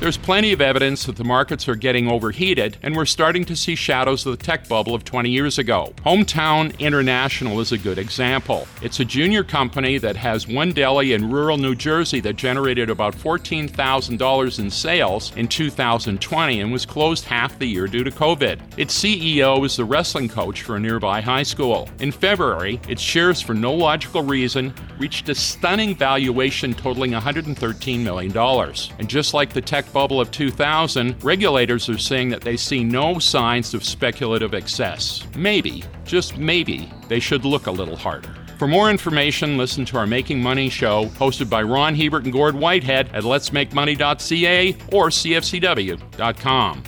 There's plenty of evidence that the markets are getting overheated, and we're starting to see shadows of the tech bubble of 20 years ago. Hometown International is a good example. It's a junior company that has one deli in rural New Jersey that generated about $14,000 in sales in 2020 and was closed half the year due to COVID. Its CEO is the wrestling coach for a nearby high school. In February, its shares, for no logical reason, reached a stunning valuation totaling $113 million. And just like the tech bubble of 2000, regulators are saying that they see no signs of speculative excess. Maybe, just maybe, they should look a little harder. For more information, listen to our Making Money show hosted by Ron Hebert and Gord Whitehead at letsmakemoney.ca or cfcw.com.